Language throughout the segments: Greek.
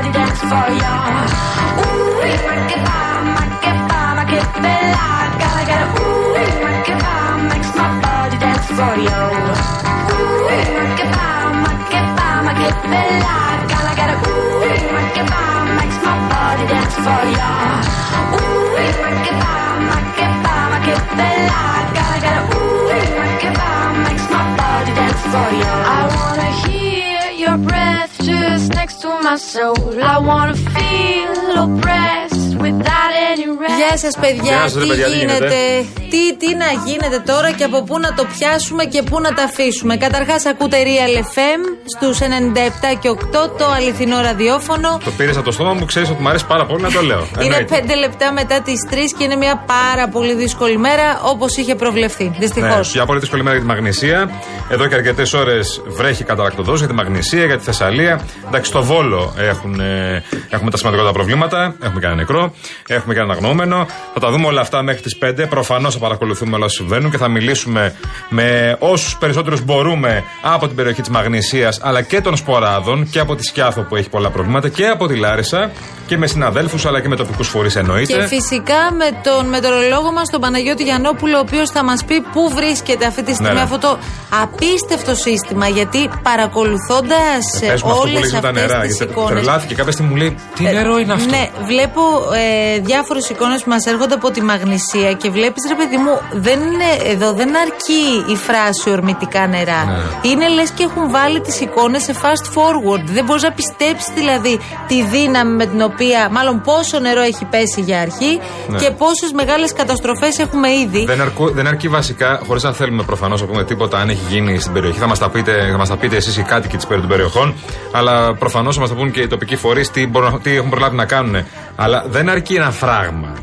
body for. Ooh, bella. Gotta get. Ooh, makes my body dance for you. Ooh, make it bomb, make it bomb, make it bella. Gotta get. Ooh, make it bomb, makes my body dance for you. Ooh, make it bomb, make it bomb, make it bella. Gotta get. Ooh, make it bomb, makes my body dance for you. I wanna hear your breath just next to my soul I wanna feel oppressed Γεια σας, παιδιά. Γεια σας, ρε τι παιδιά, τι γίνεται; γίνεται; Τι, τι να γίνεται τώρα και από πού να το πιάσουμε και πού να τα αφήσουμε. Καταρχάς, ακούτε Real FM στους 97 και 8, το αληθινό ραδιόφωνο. Το πήρες από το στόμα μου, ξέρεις ότι μου αρέσει πάρα πολύ να το λέω. Είναι Εννοείται. 5 λεπτά μετά τις 3 και είναι μια πάρα πολύ δύσκολη μέρα όπως είχε προβλεφθεί. Δυστυχώς. Ναι, μια πολύ δύσκολη μέρα για τη Μαγνησία. Εδώ και αρκετές ώρες βρέχει καταρακτοδός για τη Μαγνησία, για τη Θεσσαλία. Εντάξει, στο Βόλο έχουν, ε, έχουμε τα σημαντικότερα προβλήματα. Έχουμε και ένα νεκρό. Έχουμε και ένα αγνοούμενο. Θα τα δούμε όλα αυτά μέχρι τις 5. Προφανώς θα παρακολουθούμε όλα όσα συμβαίνουν και θα μιλήσουμε με όσους περισσότερους μπορούμε από την περιοχή της Μαγνησίας αλλά και των Σποράδων και από τη Σκιάθο που έχει πολλά προβλήματα και από τη Λάρισα και με συναδέλφους αλλά και με τοπικούς φορείς εννοείται. Και φυσικά με τον μετεωρολόγο μας, τον Παναγιώτη Γιαννόπουλο, ο οποίος θα μας πει πού βρίσκεται αυτή τη στιγμή Ναι, ναι. αυτό το απίστευτο σύστημα. Γιατί παρακολουθώντας Ε, πες μου αυτό που όλες λες με τα αυτές νερά. τις Γιατί εικόνε. τρελάθηκε κάποια στιγμή μου λέει Τι νερό είναι αυτό; Ναι, βλέπω ε, διάφορε εικόνες που μας έρχονται από τη Μαγνησία και βλέπεις, ρε παιδί μου, δεν είναι, εδώ δεν αρκεί η φράση ορμητικά νερά. Ναι. Είναι λες και έχουν βάλει τις εικόνες σε fast forward. Δεν μπορείς να πιστέψεις δηλαδή τη δύναμη με την οποία, μάλλον πόσο νερό έχει πέσει για αρχή Ναι. και πόσες μεγάλες καταστροφές έχουμε ήδη. Δεν, αρκού, δεν αρκεί βασικά, χωρίς να θέλουμε προφανώς να πούμε τίποτα αν έχει γίνει στην περιοχή. Θα μας τα πείτε, θα μας τα πείτε εσείς οι κάτοικοι της των περιοχών. Αλλά προφανώς θα μας τα πούν και οι τοπικοί φορείς τι, μπορούν- τι έχουν προλάβει να κάνουν. Αλλά δεν αρκεί ένα φράγμα.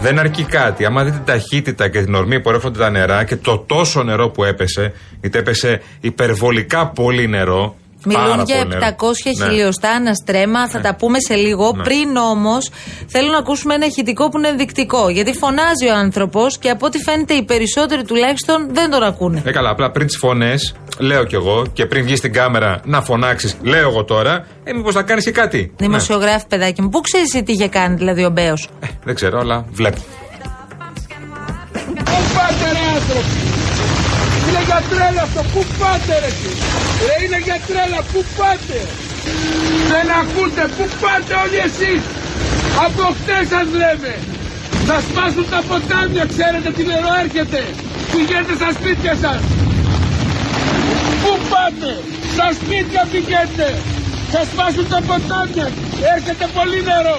Δεν αρκεί κάτι. Άμα δείτε την ταχύτητα και την ορμή που έρχονται τα νερά και το τόσο νερό που έπεσε, γιατί έπεσε υπερβολικά πολύ νερό. Μιλούν πάρα για πολύ νερό. 700 Ναι. χιλιοστά αναστρέμα, θα τα πούμε σε λίγο. Ναι. Πριν όμως, θέλω να ακούσουμε ένα ηχητικό που είναι ενδεικτικό. Γιατί φωνάζει ο άνθρωπος και από ό,τι φαίνεται οι περισσότεροι τουλάχιστον δεν τον ακούνε. Ε, καλά, απλά πριν τις φωνές, λέω κι εγώ, και πριν βγεις στην κάμερα να φωνάξεις, λέω εγώ τώρα, ε, μήπως να κάνεις και κάτι. Δημοσιογράφη, παιδάκι μου, πού ξέρεις εσύ τι είχε κάνει δηλαδή ο Μπέος; Ναι. Ε, δεν ξέρω, αλλά βλέπω. Πού πάτε ρε άνθρωποι! Είναι για τρέλα αυτό, πού πάτε ρε εσείς! Ρε είναι για τρέλα, πού πάτε! Δεν ακούτε, πού πάτε όλοι εσείς! Από χτες σας λέμε! Θα σπάσουν τα ποτάμια, ξέρετε τι νερό έρχεται! Πηγαίνετε στα σπίτια σας! Πού πάτε! Στα σπίτια πηγαίνετε! Θα σπάσουν τα ποτάμια! Έρχεται πολύ νερό!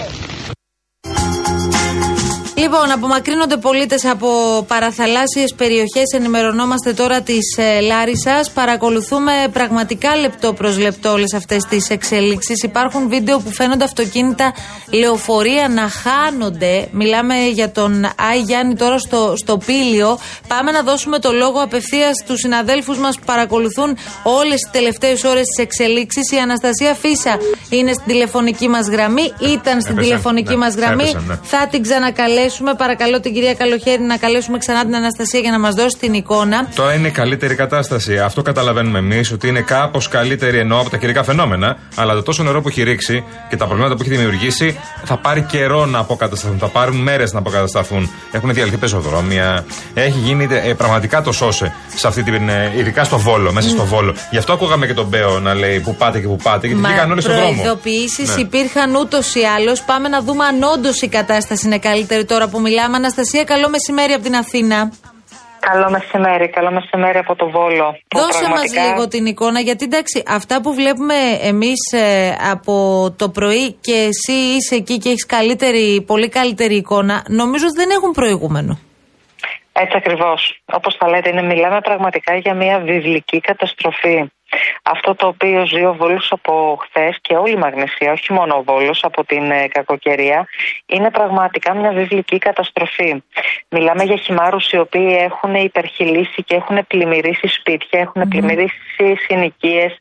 Λοιπόν, απομακρύνονται πολίτες από παραθαλάσσιες περιοχές. Ενημερωνόμαστε τώρα της ε, Λάρισας. Παρακολουθούμε πραγματικά λεπτό προς λεπτό όλες αυτές τις εξελίξεις. Υπάρχουν βίντεο που φαίνονται αυτοκίνητα λεωφορεία να χάνονται. Μιλάμε για τον Άι Γιάννη τώρα στο, στο Πήλιο. Πάμε να δώσουμε το λόγο απευθείας στους συναδέλφους μας που παρακολουθούν όλες τις τελευταίες ώρες τις εξελίξεις. Η Αναστασία Φίσα είναι στην τηλεφωνική μας γραμμή. Ήταν στην Έπεσαν, τηλεφωνική ναι, μας γραμμή. έπεσαν, ναι. Θα την ξανακαλέσουμε καλέσουμε παρακαλώ την κυρία Καλοχέρη να καλέσουμε ξανά την Αναστασία για να μας δώσει την εικόνα. Τώρα είναι καλύτερη κατάσταση. Αυτό καταλαβαίνουμε εμείς, ότι είναι κάπως καλύτερη ενώ από τα καιρικά φαινόμενα. Αλλά το τόσο νερό που έχει ρίξει και τα προβλήματα που έχει δημιουργήσει θα πάρει καιρό να αποκατασταθούν. Θα πάρουν μέρες να αποκατασταθούν. Έχουν διαλυθεί πεζοδρόμια. Έχει γίνει ε, πραγματικά το σώσε σε αυτή την. ε, ειδικά στο βόλο, μέσα στο βόλο. Γι' αυτό ακούγαμε και τον Μπέο να λέει που πάτε και που πάτε. Γιατί βγήκαν όλοι στον δρόμο. προειδοποιήσεις Ναι. υπήρχαν ούτως ή άλλως. Πάμε να δούμε αν όντως η κατάσταση είναι καλύτερη τώρα που μιλάμε. Αναστασία, καλό μεσημέρι από την Αθήνα. Καλό μεσημέρι, καλό μεσημέρι από το Βόλο. που Δώσε μας πραγματικά- λίγο την εικόνα, γιατί εντάξει, αυτά που βλέπουμε εμείς από το πρωί και εσύ είσαι εκεί και έχεις καλύτερη, πολύ καλύτερη εικόνα, νομίζω ότι δεν έχουν προηγούμενο. Έτσι ακριβώς. Όπως τα λέτε, είναι, μιλάμε πραγματικά για μια βιβλική καταστροφή. Αυτό το οποίο ζει ο Βόλος από χθες και όλη η Μαγνησία, όχι μόνο ο Βόλος από την ε, κακοκαιρία, είναι πραγματικά μια βιβλική καταστροφή. Μιλάμε για χυμάρους οι οποίοι έχουν υπερχιλήσει και έχουν πλημμυρίσει σπίτια, έχουν πλημμυρίσει συνοικίες.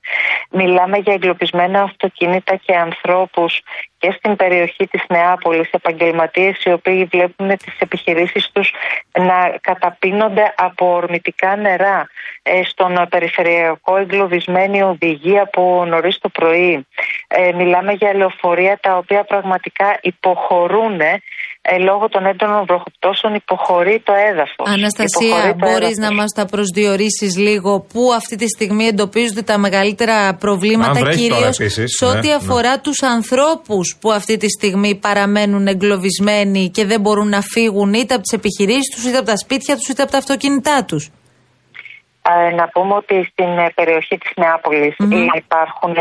Μιλάμε για εγκλωβισμένα αυτοκίνητα και ανθρώπους και στην περιοχή της Νεάπολης επαγγελματίες οι οποίοι βλέπουν τις επιχειρήσεις τους να καταπίνονται από ορμητικά νερά ε, στον περιφερειακό εγκλωβισμένη οδηγία από νωρίς το πρωί. Ε, μιλάμε για λεωφορεία τα οποία πραγματικά υποχωρούν ε, λόγω των έντονων βροχοπτώσεων υποχωρεί το έδαφος. Αναστασία, Υποχωρεί το μπορείς έδαφος. να μας τα προσδιορίσεις λίγο πού αυτή τη στιγμή εντοπίζονται τα μεγαλύτερα προβλήματα, Αν βρέχει τώρα κυρίως επίσης, σε ναι, ό,τι ναι. αφορά τους ανθρώπους που αυτή τη στιγμή παραμένουν εγκλωβισμένοι και δεν μπορούν να φύγουν είτε από τις επιχειρήσεις τους, είτε από τα σπίτια τους, είτε από τα αυτοκίνητά τους. Ε, να πούμε ότι στην ε, περιοχή της νεαπολης υπάρχουν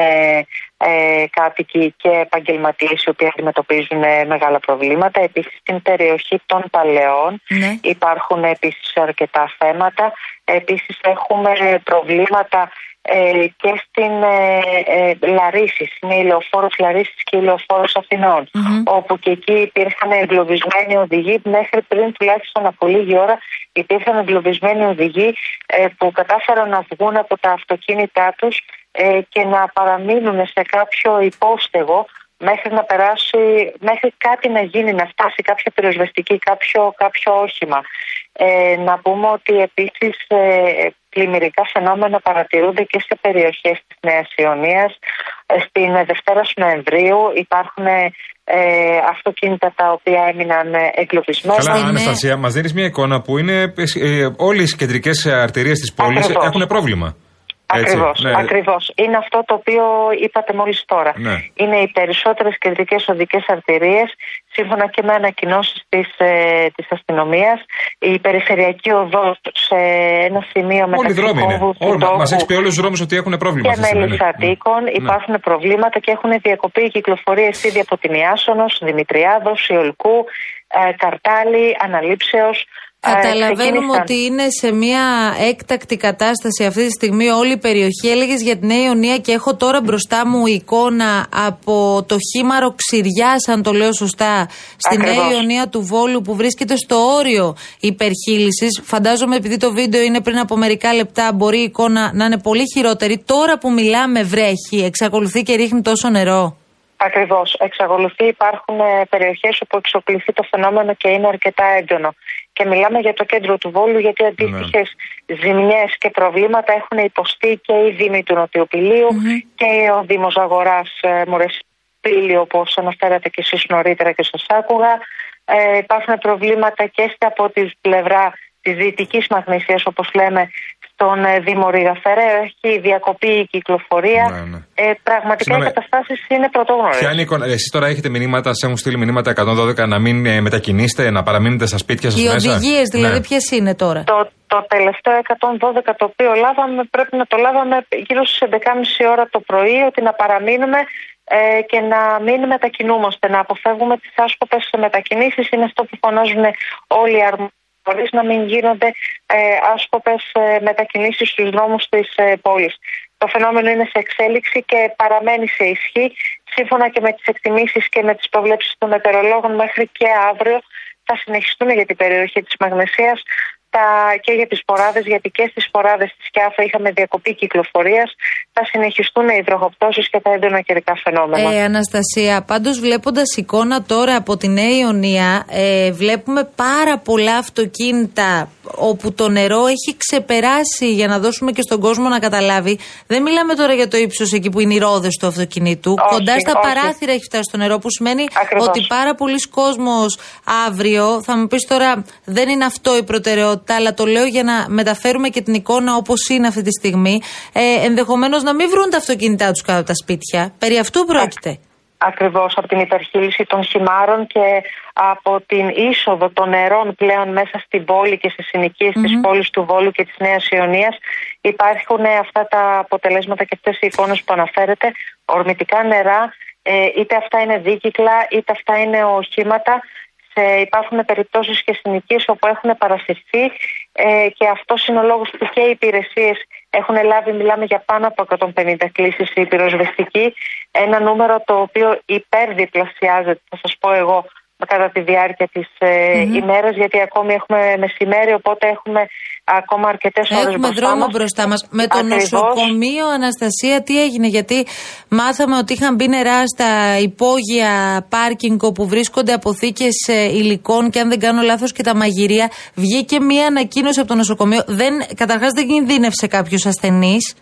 ε, ε, κάτοικοι και επαγγελματίες οι οποίοι αντιμετωπίζουν ε, μεγάλα προβλήματα. Επίσης στην περιοχή των Παλαιών Ναι. υπάρχουν επίσης αρκετά θέματα. Επίσης έχουμε ε, προβλήματα ε, και στην ε, ε, Λαρίσης. Είναι η λεωφόρος Λαρίσης και η λεωφόρος Αθηνών. Όπου και εκεί υπήρχαν εγκλωβισμένοι οδηγοί μέχρι πριν τουλάχιστον από λίγη ώρα υπήρχαν εγκλωβισμένοι οδηγοί ε, που κατάφεραν να βγουν από τα αυτοκίνητά τους ε, και να παραμείνουν σε κάποιο υπόστεγο μέχρι να περάσει, μέχρι κάτι να γίνει, να φτάσει κάποια πυροσβεστική, κάποιο, κάποιο όχημα. Ε, να πούμε ότι επίσης ε, πλημμυρικά φαινόμενα παρατηρούνται και σε περιοχές της Νέας Ιωνίας. Ε, στην Δευτέρα του Νοεμβρίου υπάρχουν ε, αυτοκίνητα τα οποία έμειναν ε, εγκλωβισμένα. Καλά, είναι- Αναστασία, μας δίνεις μια εικόνα που είναι ε, όλες οι κεντρικές αρτηρίες της πόλης Ακριβώς. έχουν πρόβλημα. Έτσι, Ακριβώς, ναι. ακριβώς. Είναι αυτό το οποίο είπατε μόλις τώρα. Ναι. Είναι οι περισσότερες κεντρικές οδικές αρτηρίες, σύμφωνα και με ανακοινώσεις της, ε, της αστυνομίας. Η περιφερειακή οδός σε ένα σημείο Όλοι οι μεταξύ δρόμοι είναι. Κόμβου, Όλοι, Τούτογλου μας έχει πει όλου τους δρόμους ότι έχουν πρόβλημα. και αυτή τη στιγμή, μέλη ναι. Αττίκων Ναι. υπάρχουν προβλήματα και έχουν διακοπεί οι κυκλοφορίες ήδη από την Ιάσονος, Δημητριάδος, Ιολκού, ε, Καρτάλη, Αναλήψεως. Ε, Καταλαβαίνουμε ξεκίνησαν. ότι είναι σε μια έκτακτη κατάσταση αυτή τη στιγμή όλη η περιοχή. Έλεγες για την Νέα Ιωνία και έχω τώρα μπροστά μου εικόνα από το χήμαρο Ξηριά, αν το λέω σωστά, στη Νέα Ακριβώς. Ιωνία του Βόλου που βρίσκεται στο όριο υπερχείλησης. Φαντάζομαι επειδή το βίντεο είναι πριν από μερικά λεπτά, μπορεί η εικόνα να είναι πολύ χειρότερη. Τώρα που μιλάμε, βρέχει, εξακολουθεί και ρίχνει τόσο νερό. Ακριβώς. Εξακολουθεί, υπάρχουν περιοχές όπου εξοπλιστεί το φαινόμενο και είναι αρκετά έντονο. Και μιλάμε για το κέντρο του Βόλου, γιατί αντίστοιχες ζημιές και προβλήματα έχουν υποστεί και οι Δήμοι του νοτιοπηλιου και ο Δήμος Αγοράς Μουρεσπίλη, όπω αναφέρατε και εσείς νωρίτερα και σας άκουγα. Ε, υπάρχουν προβλήματα και στα- από τη πλευρά της δυτική Μαγνησίας, όπως λέμε, στον ε, Δήμο Ριγαφερέ. Έχει διακοπεί η κυκλοφορία. Ναι, ναι. Ε, πραγματικά Συγγνώμη. οι καταστάσεις είναι πρωτόγνωρες. Ποια είναι η εικόνα, εσείς τώρα έχετε μηνύματα, σε έχουν στείλει μηνύματα 112 να μην ε, μετακινήσετε, να παραμείνετε στα σπίτια σας Οι μέσα; οδηγίες δηλαδή, Ναι. ποιες είναι τώρα; Το, το τελευταίο 112 το οποίο λάβαμε, πρέπει να το λάβαμε γύρω στις 11.30 ώρα το πρωί, ότι να παραμείνουμε ε, και να μην μετακινούμαστε, να αποφεύγουμε τις άσκοπες μετακινήσεις. Είναι αυτό που φωνάζουν όλοι οι αρμόδιοι, να μην γίνονται ε, άσκοπες ε, μετακινήσεις στους δρόμους της ε, πόλης. Το φαινόμενο είναι σε εξέλιξη και παραμένει σε ισχύ. Σύμφωνα και με τις εκτιμήσεις και με τις προβλέψεις των μετεωρολόγων μέχρι και αύριο θα συνεχιστούν για την περιοχή της Μαγνησίας τα, και για τις σποράδες, γιατί και στις σποράδες της Κιάφα είχαμε διακοπή κυκλοφορίας. Θα συνεχιστούν οι υδροχοπτώσεις και τα έντονα καιρικά φαινόμενα. Ε, Αναστασία, πάντως βλέποντας εικόνα τώρα από τη Νέα Ιωνία, ε, βλέπουμε πάρα πολλά αυτοκίνητα όπου το νερό έχει ξεπεράσει για να δώσουμε και στον κόσμο να καταλάβει. Δεν μιλάμε τώρα για το ύψος εκεί που είναι οι ρόδες του αυτοκινήτου. Όχι, Κοντά στα όχι. παράθυρα έχει φτάσει το νερό που σημαίνει Ακριβώς. ότι πάρα πολλοί κόσμος αύριο, θα μου πεις τώρα δεν είναι αυτό η προτεραιότητα, αλλά το λέω για να μεταφέρουμε και την εικόνα όπως είναι αυτή τη στιγμή, ε, ενδεχομένως να μην βρουν τα αυτοκίνητά τους κάτω από τα σπίτια. Περί αυτού πρόκειται. Ακριβώς από την υπερχείληση των χυμάρων και από την είσοδο των νερών πλέον μέσα στην πόλη και στις συνοικίες της πόλης του Βόλου και της Νέας Ιωνίας υπάρχουν ε, αυτά τα αποτελέσματα και αυτές οι εικόνες που αναφέρετε, ορμητικά νερά, ε, είτε αυτά είναι δίκυκλα είτε αυτά είναι οχήματα. Σε, υπάρχουν περιπτώσεις και συνοικίες όπου έχουν παρασυρθεί ε, και αυτός είναι ο λόγος που και οι υπηρεσίες έχουν λάβει, μιλάμε για πάνω από 150 κλήσεις η πυροσβεστική, ένα νούμερο το οποίο υπερδιπλασιάζεται, θα σας πω εγώ, κατά τη διάρκεια της ε, ημέρας, γιατί ακόμη έχουμε μεσημέρι, οπότε έχουμε ακόμα αρκετές ώρες Έχουμε μπροστά δρόμο μας. μπροστά μας. Με το Ακριβώς. νοσοκομείο, Αναστασία, τι έγινε, Γιατί μάθαμε ότι είχαν μπει νερά στα υπόγεια πάρκινγκ όπου βρίσκονται αποθήκε υλικών και αν δεν κάνω λάθος και τα μαγειρία. Βγήκε μία ανακοίνωση από το νοσοκομείο. Δεν, καταρχάς δεν κινδύνευσε κάποιος ασθενής.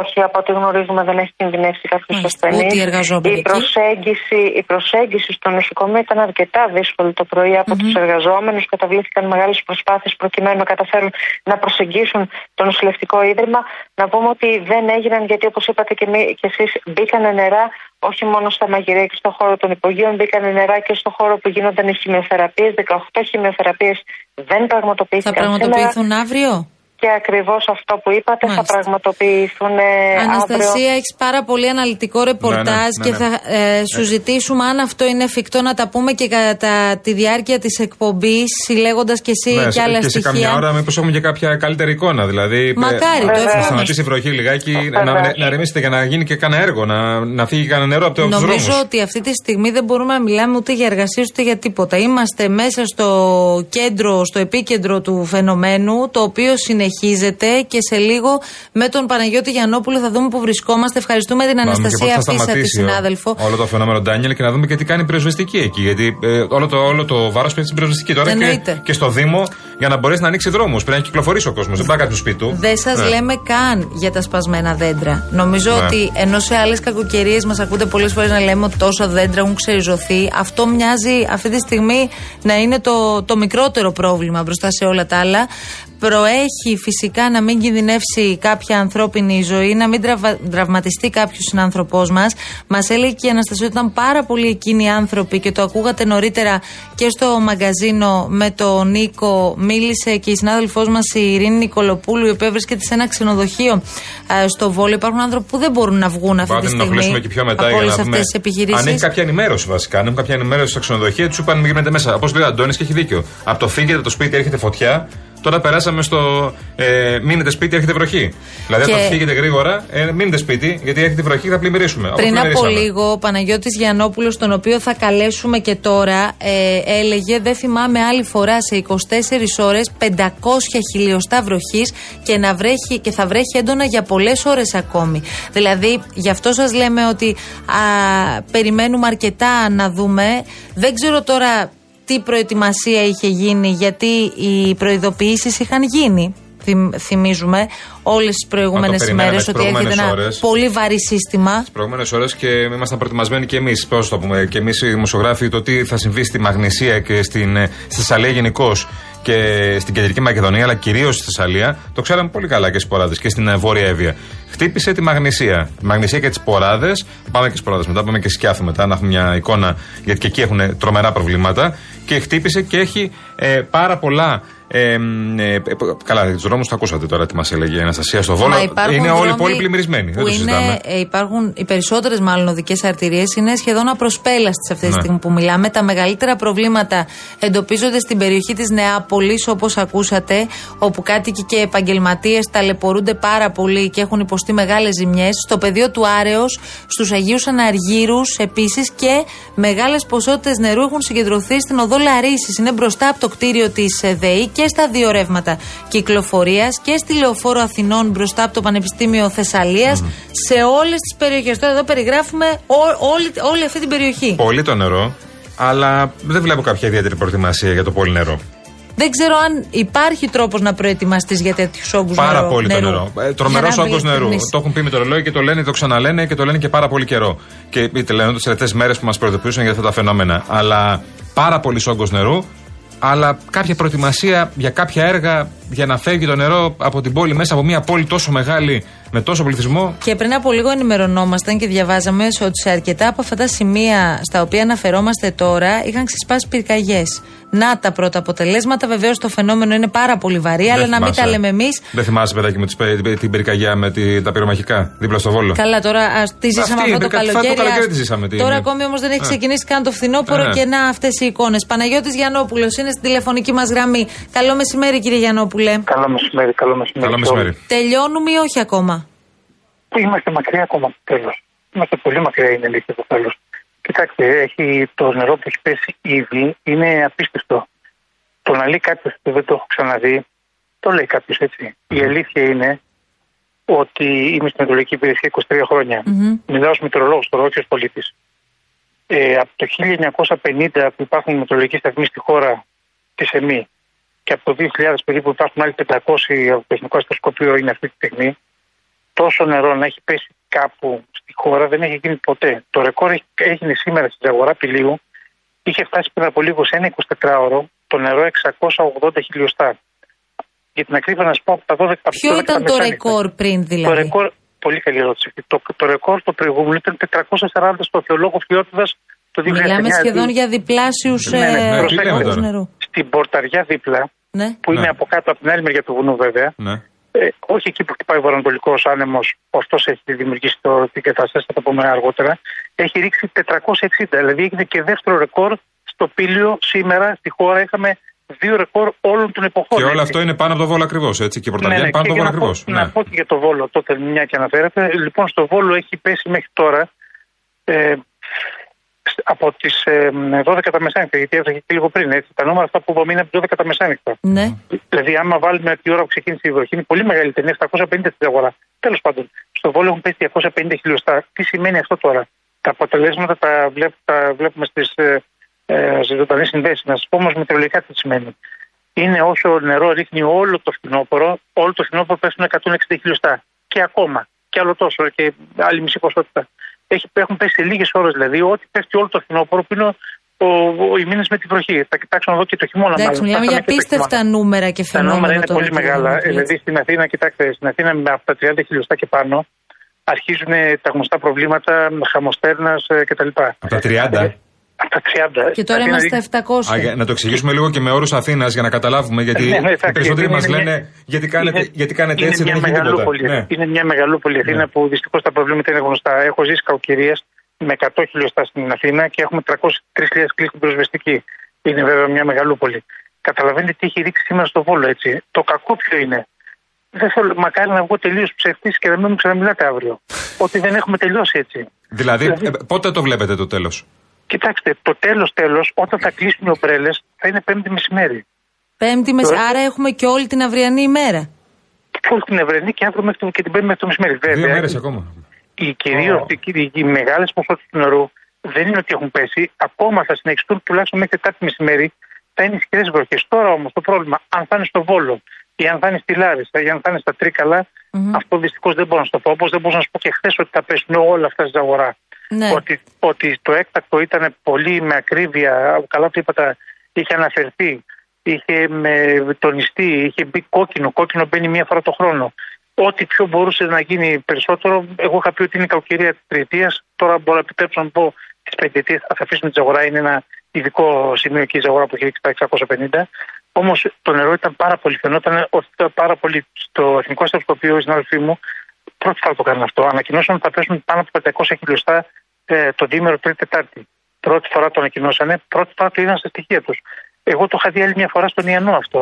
Όχι, από ό,τι γνωρίζουμε δεν έχει κινδυνεύσει κάποιος Μάλιστα, ασθενής. ούτε οι εργαζόμενοι Η εκεί. προσέγγιση, η προσέγγιση στο νοσοκομείο ήταν αρκετά δύσκολη το πρωί από τους εργαζόμενους. Καταβλήθηκαν μεγάλες προσπάθειες προκειμένου να καταφέρουν να προσεγγίσουν το νοσηλευτικό ίδρυμα. Να πούμε ότι δεν έγιναν γιατί, όπως είπατε και, μη- και εσείς, μπήκανε νερά όχι μόνο στα μαγειρία και στο χώρο των υπογείων, μπήκανε νερά και στο χώρο που γίνονταν οι χημειοθεραπείε. 18 χημειοθεραπείε δεν Θα πραγματοποιήθηκαν. σήμερα. πραγματοποιηθούν αύριο; Και ακριβώς αυτό που είπατε Μάλιστα. θα πραγματοποιηθούν ε, αύριο. Αναστασία, έχεις πάρα πολύ αναλυτικό ρεπορτάζ Ναι, ναι, και ναι, θα ε, σου ζητήσουμε αν αυτό είναι εφικτό να τα πούμε και κατά τη διάρκεια της εκπομπής, συλλέγοντας και εσύ Ναι, και άλλα και σε στοιχεία. καμιά ώρα μήπως έχουμε και κάποια καλύτερη εικόνα. Δηλαδή, Μακάρι, ε, το να ευχόμαστε. σταματήσει η βροχή λιγάκι, να, Βεβαίως. να, να ρεμίσετε για να γίνει και κανένα έργο, να, να φύγει κανένα νερό από, το- από τους Νομίζω δρόμους. ότι αυτή τη στιγμή δεν μπορούμε να μιλάμε ούτε για εργασίες ούτε για τίποτα. Είμαστε μέσα στο κέντρο, στο επίκεντρο του φαινομένου, το οποίο συνεχίζεται και σε λίγο με τον Παναγιώτη Γιαννόπουλο θα δούμε που βρισκόμαστε. Ευχαριστούμε την Να δούμε και πότε Αναστασία θα Φίσα, τη σταματήσει ο- συνάδελφο. Όλο το φαινόμενο Ντάνιελ και να δούμε και τι κάνει η πυροσβεστική εκεί. Γιατί ε, όλο το, όλο το βάρος πέφτει στην πυροσβεστική τώρα και, Εννοείται. και στο Δήμο για να μπορέσει να ανοίξει δρόμους. Πρέπει να κυκλοφορήσει ο κόσμος. Δεν πάει κάποιος σπίτι του. Δεν σας Ναι. λέμε καν για τα σπασμένα δέντρα. Νομίζω Ναι. ότι ενώ σε άλλες κακοκαιρίες μας ακούτε πολλές φορές να λέμε ότι τόσα δέντρα έχουν ξεριζωθεί, αυτό μοιάζει αυτή τη στιγμή να είναι το, το μικρότερο πρόβλημα μπροστά σε όλα τα άλλα. Προέχει φυσικά να μην κινδυνεύσει κάποια ανθρώπινη ζωή, να μην τραβα, τραυματιστεί κάποιος συνάνθρωπός μας. Μας έλεγε και η Αναστασία ότι ήταν πάρα πολλοί εκείνοι οι άνθρωποι και το ακούγατε νωρίτερα και στο μαγκαζίνο με τον Νίκο. Μίλησε και η συνάδελφός μας η Ειρήνη Νικολοπούλου, η οποία βρίσκεται σε ένα ξενοδοχείο ε, στο Βόλιο. Υπάρχουν άνθρωποι που δεν μπορούν να βγουν αυτή Πάτε τη να στιγμή ενοχλήσουμε και πιο μετά από για όλες να αυτές δούμε. τις Αν επιχειρήσει. έχει κάποια ενημέρωση βασικά. Αν έχουν κάποια ενημέρωση στα ξενοδοχεία, του είπαν μην γίνετε μέσα. Όπως λέει ο Αντώνης και έχει δίκιο. Από το φύγετε από το σπίτι έρχεται φωτιά. Τώρα περάσαμε στο ε, μείνετε σπίτι, έρχεται βροχή. Δηλαδή, Και- αν το φύγετε γρήγορα, ε, μείνετε σπίτι, γιατί έρχεται βροχή και θα πλημμυρίσουμε. Όπως Πριν από πλημμυρίσαμε. λίγο, ο Παναγιώτης Γιαννόπουλος, τον οποίο θα καλέσουμε και τώρα, ε, έλεγε: Δεν θυμάμαι άλλη φορά σε 24 ώρες 500 χιλιοστά βροχής και, να βρέχει, και θα βρέχει έντονα για πολλές ώρες ακόμη. Δηλαδή, γι' αυτό σας λέμε ότι α, περιμένουμε αρκετά να δούμε. Δεν ξέρω τώρα τι προετοιμασία είχε γίνει, γιατί οι προειδοποιήσεις είχαν γίνει. Θυμ- Θυμίζουμε όλες τις προηγούμενες Μα το περιμέναμε ημέρε τις ότι έρχεται προηγούμενες ένα ώρες. πολύ βαρύ σύστημα. τις προηγούμενες ώρες και ήμασταν προετοιμασμένοι και εμείς. Πώς το πούμε, και εμείς οι δημοσιογράφοι, το τι θα συμβεί στη Μαγνησία και στην, ε, στη Θεσσαλία γενικώς και στην κεντρική Μακεδονία, αλλά κυρίως στη Θεσσαλία, το ξέραμε πολύ καλά και στις Ποράδες και στην ε, Βόρεια Εύβοια. Χτύπησε τη Μαγνησία. Τη Μαγνησία και τις Ποράδες. Πάμε και στις Ποράδες μετά, πάμε και Σκιάθου μετά, να έχουμε μια εικόνα, γιατί και εκεί έχουν τρομερά προβλήματα. Και χτύπησε και έχει ε, πάρα πολλά. Ε, μ, ε, ε, καλά, τους δρόμους το ακούσατε τώρα τι μας έλεγε η Αναστασία στο Βόλο. Μα υπάρχουν Είναι όλοι δρόμοι πολύ πλημμυρισμένοι. Που Δεν το συζητάμε. είναι, ε, υπάρχουν οι περισσότερες μάλλον οδικές αρτηρίες είναι σχεδόν απροσπέλαστες αυτή τη Ναι. στιγμή που μιλάμε. Τα μεγαλύτερα προβλήματα εντοπίζονται στην περιοχή της Νεάπολης, όπως ακούσατε, όπου κάτοικοι και επαγγελματίες ταλαιπωρούνται πάρα πολύ και έχουν υποστεί μεγάλες ζημιές. Στο πεδίο του Άρεος, στους Αγίους Αναργύρους επίσης και μεγάλες ποσότητες νερού έχουν συγκεντρωθεί στην οδό Λαρίσης. Είναι μπροστά από το κτίριο της ΔΕΗ και και στα δύο ρεύματα κυκλοφορίας και στη λεωφόρο Αθηνών μπροστά από το Πανεπιστήμιο Θεσσαλίας, σε όλες τις περιοχές. Τώρα εδώ περιγράφουμε ό- όλη, όλη αυτή την περιοχή. Πολύ το νερό, αλλά δεν βλέπω κάποια ιδιαίτερη προετοιμασία για το πολύ νερό. Δεν ξέρω αν υπάρχει τρόπος να προετοιμαστείς για τέτοιους όγκους νερού. Πάρα πολύ νερού. το νερό. Ε, Για Τρομερός να είμαι όγκο νερού. ειλικρινής. Το έχουν πει με το ρολόι και το λένε, το ξαναλένε και το λένε και πάρα πολύ καιρό. Και είτε λένε τις τελευταίες μέρες που μας προειδοποιούσαν για αυτά τα φαινόμενα. Αλλά πάρα πολύς όγκος νερού. Αλλά κάποια προετοιμασία για κάποια έργα για να φεύγει το νερό από την πόλη μέσα από μια πόλη τόσο μεγάλη με τόσο πληθυσμό. Και πριν από λίγο ενημερωνόμασταν και διαβάζαμε ότι σε αρκετά από αυτά τα σημεία στα οποία αναφερόμαστε τώρα είχαν ξεσπάσει πυρκαγιές. Να τα πρώτα αποτελέσματα. Βεβαίως το φαινόμενο είναι πάρα πολύ βαρύ, αλλά Δεν να μην θυμάσαι. τα λέμε εμείς. Δεν θυμάσαι, παιδάκι μου, τις πε- την πυρκαγιά με τη- τα πυρομαχικά δίπλα στο βόλο. Καλά, τώρα ας, τη ζήσαμε Αυτή, αυτό το με κάτι- καλοκαίρι. το καλοκαίρι ας- τη ζήσαμε, τι Τώρα είναι. ακόμη όμως δεν έχει Ε. ξεκινήσει καν το φθινόπωρο Ε. και να αυτές οι εικόνες. Παναγιώτης Γιαννόπουλος είναι στην τηλεφωνική μας γραμμή. Καλό μεσημέρι, κύριε Γιαννόπουλε. Καλό μεσημέρι, καλό μεσημέρι. Καλό μεσημέρι. Τελειώνουμε ή όχι ακόμα; Είμαστε μακριά ακόμα από το τέλος. Είμαστε πολύ μακριά, είναι αλήθεια από το τέλος. Κοιτάξτε, έχει, το νερό που έχει πέσει ήδη είναι απίστευτο. Το να λέει κάποιος που δεν το έχω ξαναδεί, το λέει κάποιος έτσι. Η αλήθεια είναι ότι είμαι στην Μετρολογική Υπηρεσία 23 χρόνια. Μμμ. Μιλάω ως μετρολόγος τώρα, όχι ως πολίτης. Ε, από το 1950 που υπάρχουν μετρολογικοί σταθμοί στη χώρα της ΕΜΗ και από το 2000 περίπου υπάρχουν άλλοι 500 από το Εθνικό Αστροσκοπείο είναι αυτή τη στιγμή, τόσο νερό να έχει πέσει κάπου στη χώρα δεν έχει γίνει ποτέ. Το ρεκόρ έχει- έγινε σήμερα στην αγορά πηλίου. Είχε φτάσει πριν από λίγο σε ένα 24ωρο το νερό 680 χιλιοστά. Για την ακρίβεια να σα πω από τα 12 από Ποιο τα 12 ήταν το μεσάνυχτα. ρεκόρ πριν Το δηλαδή; ρεκόρ, πολύ καλή ερώτηση. αυτή. Το, το ρεκόρ το προηγούμενο ήταν 440 στο θεολόγο Φιότητας το 2009. Μιλάμε σχεδόν Δηλαδή, για διπλάσιους Ναι, ναι, ναι, τι λέμε τώρα; νερού. Στην πορταριά δίπλα, Ναι. που είναι Ναι. από κάτω από την άλλη μεριά του βουνού βέβαια, Ναι. Ε, όχι εκεί που χτυπάει ο βορειοανατολικός άνεμος, ωστόσο έχει δημιουργήσει το, την κατάσταση, θα το πούμε αργότερα, έχει ρίξει 460. Δηλαδή έγινε και δεύτερο ρεκόρ στο πήλιο σήμερα στη χώρα. Είχαμε δύο ρεκόρ όλων των εποχών. Και όλο έτσι. αυτό είναι πάνω από το βόλο ακριβώς, έτσι. Και η πορταριά είναι πάνω και από το για βόλο να πω- ακριβώ. Να πω και για το Βόλο τότε, μια και αναφέρατε. Λοιπόν, στο Βόλο έχει πέσει μέχρι τώρα ε, από τις ε, 12 τα μεσάνυχτα, γιατί έφτασε και λίγο πριν. Έτσι. Τα νούμερα αυτά που είπαμε είναι από τις 12 τα μεσάνυχτα. Ναι. Δηλαδή, άμα βάλουμε τη ώρα που ξεκίνησε η βροχή, είναι πολύ μεγαλύτερη, είναι 750 στην αγορά. Τέλος πάντων, στο Βόλο έχουν πέσει 250 χιλιοστά. Τι σημαίνει αυτό τώρα; Τα αποτελέσματα τα, βλέπ, τα βλέπουμε στις ε, ε, ζωντανές συνδέσεις. Να σας πω όμως μετεωρολογικά τι σημαίνει. Είναι όσο νερό ρίχνει όλο το φθινόπωρο, όλο το φθινόπωρο πέσουν 160 χιλιοστά. Και ακόμα. Και άλλο τόσο. Και άλλη μισή ποσότητα. Έχει, έχουν πέσει σε λίγες ώρες δηλαδή, ό,τι πέφτει όλο το φθινόπωρο που είναι ο, ο, ο, οι μήνες με τη βροχή. Θα κοιτάξω να δω και το χειμώνα. Εντάξει, μάλλον. μιλάμε Θα για δούμε και το απίστευτα χειμώνα. νούμερα και Τα φαινόμενα. νούμερα είναι τώρα, πολύ κύριε μεγάλα. Γιαννόπουλε. Δηλαδή στην Αθήνα, κοιτάξτε, στην Αθήνα με από τα 30 χιλιοστά και πάνω αρχίζουν τα γνωστά προβλήματα χαμοστέρνας κτλ. Από τα 30. Από τα 30. Και τώρα Αθήνα είμαστε ρίχνει- 700. Α, για- να το εξηγήσουμε λίγο και με όρους Αθήνας για να καταλάβουμε. Γιατί Ναι, ναι, οι εντάξει, περισσότεροι είναι μας μια- λένε γιατί κάνετε, είναι- γιατί κάνετε είναι έτσι, μια δεν έχει τίποτα. μεγαλούπολη. Ναι. Είναι μια μεγαλούπολη Αθήνα Ναι. που δυστυχώς τα προβλήματα είναι γνωστά. Έχω ζήσει κακοκαιρίες με 100 χιλιοστά στην Αθήνα και έχουμε 303.000 κλείσει πυροσβεστική. Είναι βέβαια μια μεγαλούπολη. Καταλαβαίνετε τι έχει ρίξει σήμερα στο Βόλο έτσι. Το κακό ποιο είναι; Δεν θέλω, μακάρι να βγω τελείως ψευτή και να μην μου ξαναμιλάτε αύριο. Ότι δεν έχουμε τελειώσει έτσι. Δηλαδή, Δηλαδή- ε, πότε το βλέπετε το τέλος; Κοιτάξτε, το τέλος τέλος, όταν θα κλείσουν οι ομπρέλες, θα είναι πέμπτη μεσημέρι. Πέμπτη μεσ... Τώρα- Άρα έχουμε και όλη την αυριανή ημέρα. Φουλ την Ευρενή και αύριο μέχρι το, και την πέμπτη μέχρι το μεσημέρι. Δύο Βέβαια, μέρες ακόμα. οι κυρίω οι, οι, οι μεγάλες ποσότητε του νερού δεν είναι ότι έχουν πέσει. Ακόμα θα συνεχιστούν τουλάχιστον μέχρι Τετάρτη μεσημέρι. Θα είναι ισχυρές βροχές. Τώρα όμως το πρόβλημα, αν θα είναι στο Βόλο ή αν θα είναι στη Λάρισα ή αν θα είναι στα τρικαλα αυτό δυστυχώς δεν μπορώ να σου το πω. Όπως δεν μπορούσα να σου πω και χθες ότι θα πέσουν όλα αυτά στην αγορά. Ναι. Ότι, ότι το έκτακτο ήταν πολύ με ακρίβεια, καλά το είπατε, είχε αναφερθεί, είχε με τονιστεί, είχε μπει κόκκινο. Κόκκινο μπαίνει μία φορά το χρόνο. Ό,τι πιο μπορούσε να γίνει περισσότερο, εγώ είχα πει ότι είναι η κακοκαιρία της τριετίας. Τώρα μπορώ να επιτρέψω να πω της πεντετία. Θα αφήσουμε τη αγορά, είναι ένα ειδικό σημείο και η αγορά που έχει ρίξει τα 650. Όμως το νερό ήταν πάρα πολύ, φαινόταν ότι ήταν πάρα πολύ στο εθνικό στρατοπείο, οι συνάδελφοί μου, πρώτη φορά το κάνουν αυτό; Ανακοινώσαν ότι θα πέσουν πάνω από 500 χιλιοστά ε, το διήμερο Τρίτη Τετάρτη. Πρώτη φορά το ανακοινώσανε, πρώτη φορά το είδαν στα στοιχεία τους. Εγώ το είχα δει άλλη μια φορά στον Ιαννό αυτό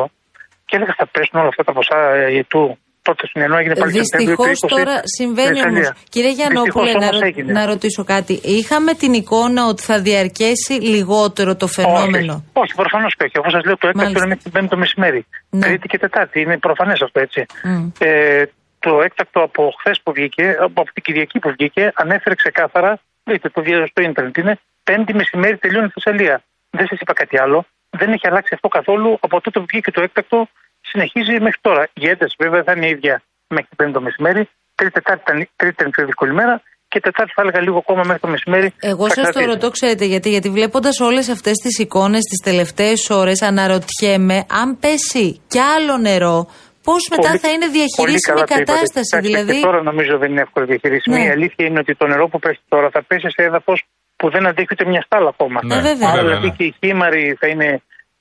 και έλεγα θα πέσουν όλα αυτά τα ποσά ε, ετού τότε στην Ιανουάριο έγινε πάλι Σεπτέμβριο Δυστυχώς του 20 τώρα συμβαίνει στην όμως. Θεσσαλία. Κύριε Γιαννόπουλε, Δυστυχώς να, όμως ρω- έγινε. να ρωτήσω κάτι. Είχαμε την εικόνα ότι θα διαρκέσει λιγότερο το φαινόμενο; Όχι, όχι προφανώς και όχι. Αφού σας λέω το έκτακτο Μάλιστα. είναι μέχρι την Πέμπτη το μεσημέρι. Ναι. Τρίτη και Τετάρτη. Είναι προφανές αυτό έτσι. Μμ. Ε, το έκτακτο από χθες που βγήκε, από από την Κυριακή που βγήκε, ανέφερε ξεκάθαρα, δείτε το βίντεο στο ίντερνετ είναι, Πέμπτη μεσημέρι τελειώνει η Θεσσαλία. Δεν σας είπα κάτι άλλο. Δεν έχει αλλάξει αυτό καθόλου από τότε που βγήκε το έκτακτο. Συνεχίζει μέχρι τώρα. Η ένταση βέβαια θα είναι η ίδια μέχρι την Πέμπτη το μεσημέρι. Τρίτη, Τετάρτη ήταν, τρίτη ήταν η πιο δύσκολη μέρα. Και Τετάρτη θα έλεγα λίγο ακόμα μέχρι το μεσημέρι. Εγώ θα σας το κρατήσει. ρωτώ, ξέρετε γιατί, γιατί βλέποντας όλες αυτές τις εικόνες τις τελευταίες ώρες, αναρωτιέμαι αν πέσει κι άλλο νερό, πώς μετά Πολύ- θα είναι πολύ διαχειρίσιμη καλά η το είπατε. κατάσταση. Κοιτάξτε, Δηλαδή, Και τώρα νομίζω δεν είναι εύκολο διαχειρίσιμη. Ναι. Η αλήθεια είναι ότι το νερό που πέσει τώρα θα πέσει σε έδαφος που δεν αντέχει ούτε μια στάλα ακόμα. Ναι, Ε, βέβαια. Άρα βέβαια, δηλαδή ναι. και οι χήμαροι θα είναι.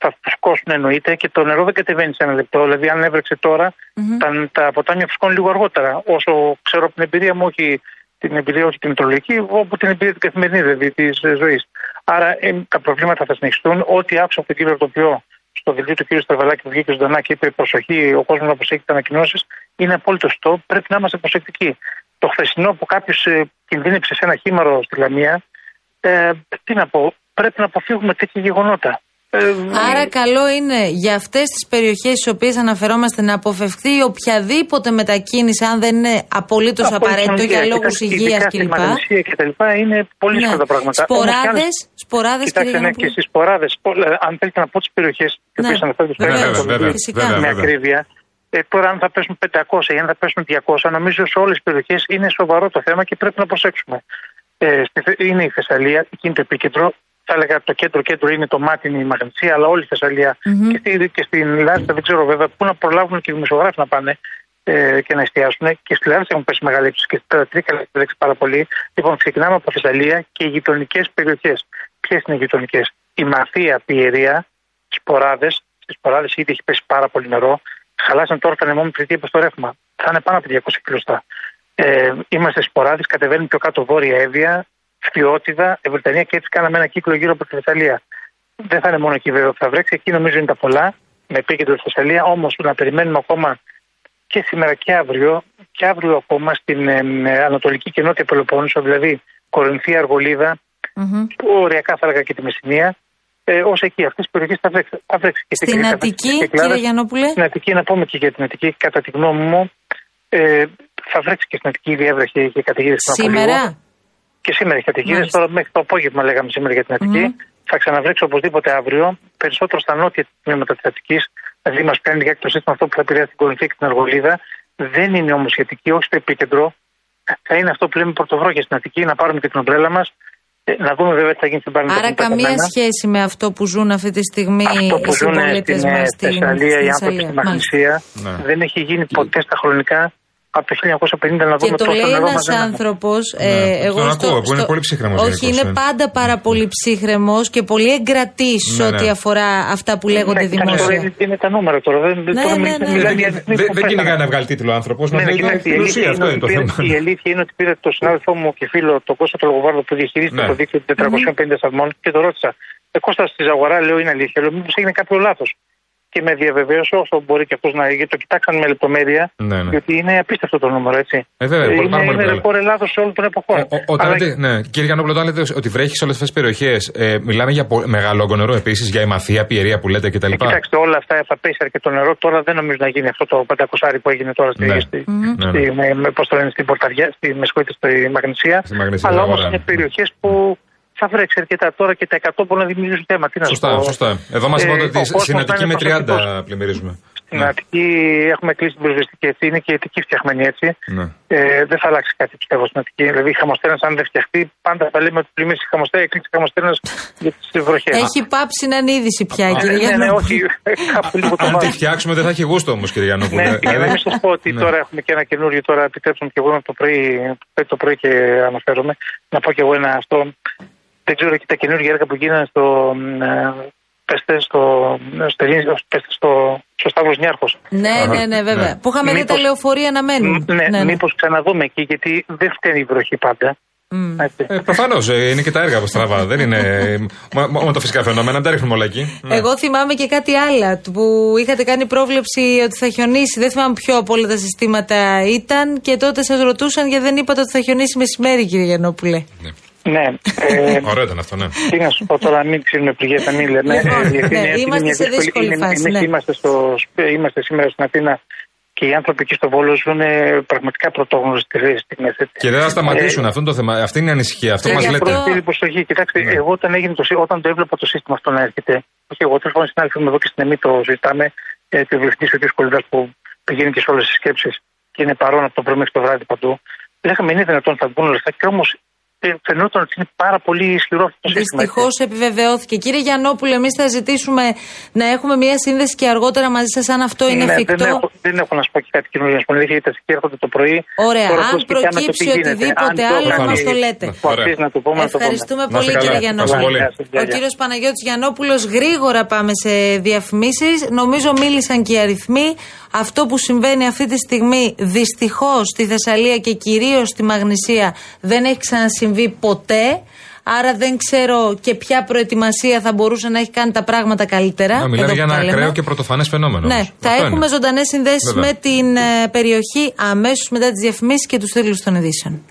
Θα φουσκώσουν εννοείται και το νερό δεν κατεβαίνει σε ένα λεπτό. Δηλαδή, αν έβρεξε τώρα, τα, τα ποτάμια φουσκώνουν λίγο αργότερα. Όσο ξέρω από την εμπειρία μου, όχι την εμπειρία, όχι την μετρολογική, από την εμπειρία την καθημερινή δηλαδή της ζωής. Άρα ε, τα προβλήματα θα συνεχιστούν. Ό,τι άκουσα από τον κύριο Ρωτοποιό στο δελτίο του κ. Στραβελάκη που βγήκε ζωντανά και είπε προσοχή, ο κόσμος να προσέχει τις ανακοινώσεις, είναι απόλυτο σωστό. Πρέπει να είμαστε προσεκτικοί. Το χθεσινό που κάποιος ε, κινδύνεψε σε ένα χήμαρο στη Λαμία, ε, τι να πω, πρέπει να αποφύγουμε τέτοια γεγονότα. Ε, Άρα καλό είναι για αυτές τις περιοχές στις οποίες αναφερόμαστε να αποφευχθεί οποιαδήποτε μετακίνηση αν δεν είναι απολύτως από απαραίτητο υγεία, για λόγους κοιτάξτε, υγείας ειδικά στη κλπ. Μαγνησία και τα λοιπά είναι πολύ Ναι. δύσκολα τα πράγματα. Όμως κι Σποράδες, άλλες- σποράδες Κοιτάξτε, κύριε ναι, και Γιαννόπουλε. στι σποράδε. Αν θέλετε να πω τις περιοχές τι Ναι. οποίες αναφέρετε στο Βέβαια, έγγραφο, βέβαια, δηλαδή, φυσικά. βέβαια, με βέβαια. ακρίβεια. Ε, τώρα, αν θα πέσουν 500 ή αν θα πέσουν 200, νομίζω σε όλες τις περιοχές είναι σοβαρό το θέμα και πρέπει να προσέξουμε. Ε, στη Θε- είναι η Θεσσαλία, εκεί είναι το επίκεντρο. Θα έλεγα το κέντρο-κέντρο είναι το Μάτιν, η Μαγνησία, αλλά όλη η θεσσαλια Και, στη, και στην Λάρισα δεν ξέρω βέβαια πού να προλάβουν και οι δημοσιογράφοι να πάνε ε, και να εστιάσουν. Και στη Λάρισα έχουν πέσει μεγάλη ύψη και στη Τρίκα έχει πέσει πάρα πολύ. Λοιπόν, ξεκινάμε από Θεσσαλία και οι γειτονικές περιοχές. Ποιες είναι οι γειτονικές, Η Μαθία, Πιερία, Σποράδε. Στις Σποράδε ήδη έχει πέσει πάρα πολύ νερό. Χαλάσαν τώρα τα νεμόμετρα γιατί στο ρεύμα. Θα είναι πάνω από 200 χιλιοστά. Ε, είμαστε σποράδε, κατεβαίνουν πιο κάτω βόρεια Εύβοια, Φιότιδα, Ευρυτανία και έτσι κάναμε ένα κύκλο γύρω από τη Θεσσαλία. Δεν θα είναι μόνο εκεί βέβαια που θα βρέξει, εκεί νομίζω είναι τα πολλά, με επίκεντρο στη Θεσσαλία. Όμως να περιμένουμε ακόμα και σήμερα και αύριο, και αύριο ακόμα στην ε, ε, Ανατολική και Νότια Πελοπόννησο, δηλαδή Κορινθία, Αργολίδα, Μμμ. οριακά θα έλεγα και τη Μεσσηνία, ε, ως εκεί αυτές τις περιοχές θα βρέξει. Θα βρέξει και Στην Κρήτη, θα βρέξει Αττική, και Κυκλάδες. κύριε Γιαννόπουλε; Στην Αττική, να πούμε και για την Αττική, κατά τη γνώμη μου, ε, θα βρέξει και στην Αττική διέβρεχε και καταιγίδε Σήμερα; Και σήμερα έχει καταιγίδε. Μάλιστα. Τώρα μέχρι το απόγευμα λέγαμε σήμερα για την Αττική. Θα ξαναβρέξει οπωσδήποτε αύριο, περισσότερο στα νότια τμήματα της Αττικής. Δηλαδή μας πιάνει λιγάκι το σύστημα αυτό που θα επηρεάσει την Κορινθία και την Αργολίδα. Δεν είναι όμως η Αττική, όχι στο επίκεντρο. Θα είναι αυτό που λέμε πρωτοβρόχια στην Αττική, να πάρουμε και την ομπρέλα μας. Να δούμε βέβαια τι θα γίνει στην Πάρνηθα. Άρα καμία σχέση με αυτό που ζουν αυτή τη στιγμή Αυτό που οι ζουν συμπολίτες στην μας ε, στην Θεσσαλία, οι στη άνθρωποι Θεσσαλία. στη Μάλιστα. Μαγνησία, Ναι. δεν έχει γίνει ποτέ στα χρονικά από το 1950 να Και δούμε το τόσο λέει νερό ένας μαζεμένο. άνθρωπος. Ναι, τον ακούω, που είναι πολύ ψύχρεμος Όχι, γενικώς, είναι ναι. πάντα πάρα πολύ ψύχρεμος και πολύ εγκρατής Ναι, ό,τι ναι. αφορά αυτά που λέγονται Ναι, κοιτάξτε, τώρα δημόσια. είναι, είναι τα νούμερα τώρα. Δεν, Ναι, τώρα ναι, μιλάμε- ναι. μιλάμε Δεν- για δεν- αριθμούς που Δεν κυνηγάει πέσανε. να βγάλει τίτλο ο άνθρωπος, να Ναι, ναι, λέει κοιτάξτε, η την αλήθεια ουσία. Αυτό είναι είναι το ότι θέμα. πήρε- Η αλήθεια είναι ότι πήρε το συνάδελφό μου και φίλο, τον Κώστα τον Λογοβάρδο που διαχειρίζεται Ναι. το δίκτυο των 450 σταθμών και το ρώτησα. Ε, Κώστα στη Ζαγορά, λέω είναι αλήθεια. Λέω, μήπως έγινε κάποιο λάθος. Και με διαβεβαίωσε όσο μπορεί και αυτός να. γιατί το κοιτάξαν με λεπτομέρεια. Ναι, ναι. Γιατί είναι απίστευτο το νούμερο, έτσι. Ε, βέβαια, πολύ- είναι πάρα πολύ είναι μεγάλο. ρεκόρ Ελλάδος σε όλων των εποχών. Ο- ο- Όταν Αλλά- λέτε, ναι, κύριε Γιαννόπουλο, όταν λέτε ότι βρέχει σε όλες αυτές τις περιοχές, ε, μιλάμε για πο- μεγάλο όγκο νερό επίσης, για ημαθία, πιερία που λέτε κτλ. Ε, Κοιτάξτε, όλα αυτά θα πέσει αρκετό νερό. Τώρα δεν νομίζω να γίνει αυτό το 500 που έγινε τώρα στη, Ναι. στη, Μμμ. στη, Ναι, ναι. με, με, πώς το λένε, στην Πορταριά, στη, με συγχωρείτε, στη Μαγνησία. Στη Μαγνησία, Αλλά στην όμως αγορά, είναι ναι. περιοχές που θα βρέξει αρκετά τώρα και τα 100 μπορούν να δημιουργήσουν θέμα. Τι να σου Σωστά, πω. σωστά. Εδώ μας Ε, είπατε ο ότι κόσμος στην θα Αττική είναι με 30 προσεκτικός. πλημμυρίζουμε. Στην Ναι. Αττική έχουμε κλείσει την πυροσβεστική έτσι. Είναι και η Αττική φτιαχμένη έτσι. Ναι. Ε, δεν θα αλλάξει κάτι πιστεύω στην Αττική. Δηλαδή η χαμοστέρνας, αν δεν φτιαχτεί, πάντα θα λέμε ότι πλημμύρισε η χαμοστέρνας, έκλεισε η χαμοστέρνας για τι βροχές. Έχει πάψει να είναι είδηση πια, κύριε Ναι, ναι, Γιαννόπουλε. όχι. Κάπου λίγο το Αν τη βάζω. φτιάξουμε δεν θα έχει γούστο όμως, κύριε Γιαννόπουλο. Ναι, Ε, και να μην σα πω ότι ναι. τώρα έχουμε και ένα καινούριο. Τώρα επιτρέψτε μου και εγώ είμαι το πρωί, το πρωί και αναφέρομαι. Να πω και εγώ ένα αυτό. Δεν ξέρω εκεί τα καινούργια έργα που γίνανε στο. ε, Πέστε στο, στο, πέστε στο, στο Σταύρος Νιάρχος. Ναι, ναι, ναι, βέβαια. Ναι. Που είχαμε δει τα Μήπως- λεωφορεία να μένουν. Ναι, ναι, μήπως ξαναδούμε εκεί γιατί δεν φταίνει η βροχή πάντα. Έτσι. Ε, Προφανώς είναι και τα έργα που στραβά. δεν είναι μο- μόνο τα φυσικά φαινόμενα, δεν τα ρίχνουμε όλα εκεί. Ναι. Εγώ θυμάμαι και κάτι άλλο που είχατε κάνει πρόβλεψη ότι θα χιονίσει. Δεν θυμάμαι ποιο από όλα τα συστήματα ήταν και τότε σας ρωτούσαν γιατί δεν είπατε ότι θα χιονίσει μεσημέρι, κύριε Γιαννόπουλε. Ναι. Ε, Ωραίο ήταν αυτό, ναι. τι να σου πω τώρα, μην ξύνουμε πληγές, να μην λέμε. Λοιπόν, Ε, γιατί ναι, είναι- είναι είμαστε μια σε δύσκολη είναι- φάση, εμείς ναι. Είμαστε, στο, είμαστε σήμερα στην Αθήνα και οι άνθρωποι εκεί στο Βόλο ζουν ε, πραγματικά πρωτόγνωρες στιγμές. Και δεν θα σταματήσουν. Αυτό είναι το θέμα. Αυτή είναι η ανησυχία. Αυτό Και μας γι' λέτε. αυτό- Πολύ προσοχή. Κοιτάξτε, Ναι. εγώ όταν, έγινε το, σύ- όταν το έβλεπα το σύστημα αυτό να έρχεται, όχι εγώ, τέλος πάντων συνάδελφοι μου εδώ και στην ΕΜΗ το συζητάμε, ε, τη διευθυντή ο κ. Κολυδά που πηγαίνει και σε όλες τις σκέψεις και είναι παρόν από το πρωί μέχρι το βράδυ παντού. Λέγαμε είναι δυνατόν θα βγουν όλα αυτά και όμως ε, φαινόταν ότι είναι πάρα πολύ ισχυρό αυτό το σύστημα. Δυστυχώς επιβεβαιώθηκε. Κύριε Γιαννόπουλε, εμείς θα ζητήσουμε να έχουμε μία σύνδεση και αργότερα μαζί σας, αν αυτό είναι Ναι, εφικτό. δεν, έχω, δεν έχω να σου πω και κάτι καινούργιο. Να σου πω αλήθεια, γιατί τα στοιχεία έρχονται το πρωί. Ωραία. Τώρα Αν πώς κοιτάμε το τι προκύψει γίνεται. οτιδήποτε Αν άλλο, το- μας το λέτε. Που αξίζει να το πούμε, να το πούμε. Ευχαριστούμε Να είστε πολύ, καλά. κύριε Ευχαριστώ Γιαννόπουλε. πολύ. Γεια σας, γεια, Ο γεια. κύριος Παναγιώτης Γιαννόπουλος γρήγορα πάμε σε διαφημίσεις. Νομίζω μίλησαν και οι αριθμοί. Αυτό που συμβαίνει αυτή τη στιγμή δυστυχώς στη Θεσσαλία και κυρίως στη Μαγνησία δεν έχει ξανασυμβεί ποτέ. Άρα δεν ξέρω και ποια προετοιμασία θα μπορούσε να έχει κάνει τα πράγματα καλύτερα. Να, Εδώ μιλάμε που για τα ένα λέμε. ακραίο και πρωτοφανές φαινόμενο. Ναι, όμως. θα Αυτό έχουμε είναι. ζωντανές συνδέσεις Βέβαια. με την ε, περιοχή αμέσως μετά τις διαφημίσεις και τους τίτλου των ειδήσεων.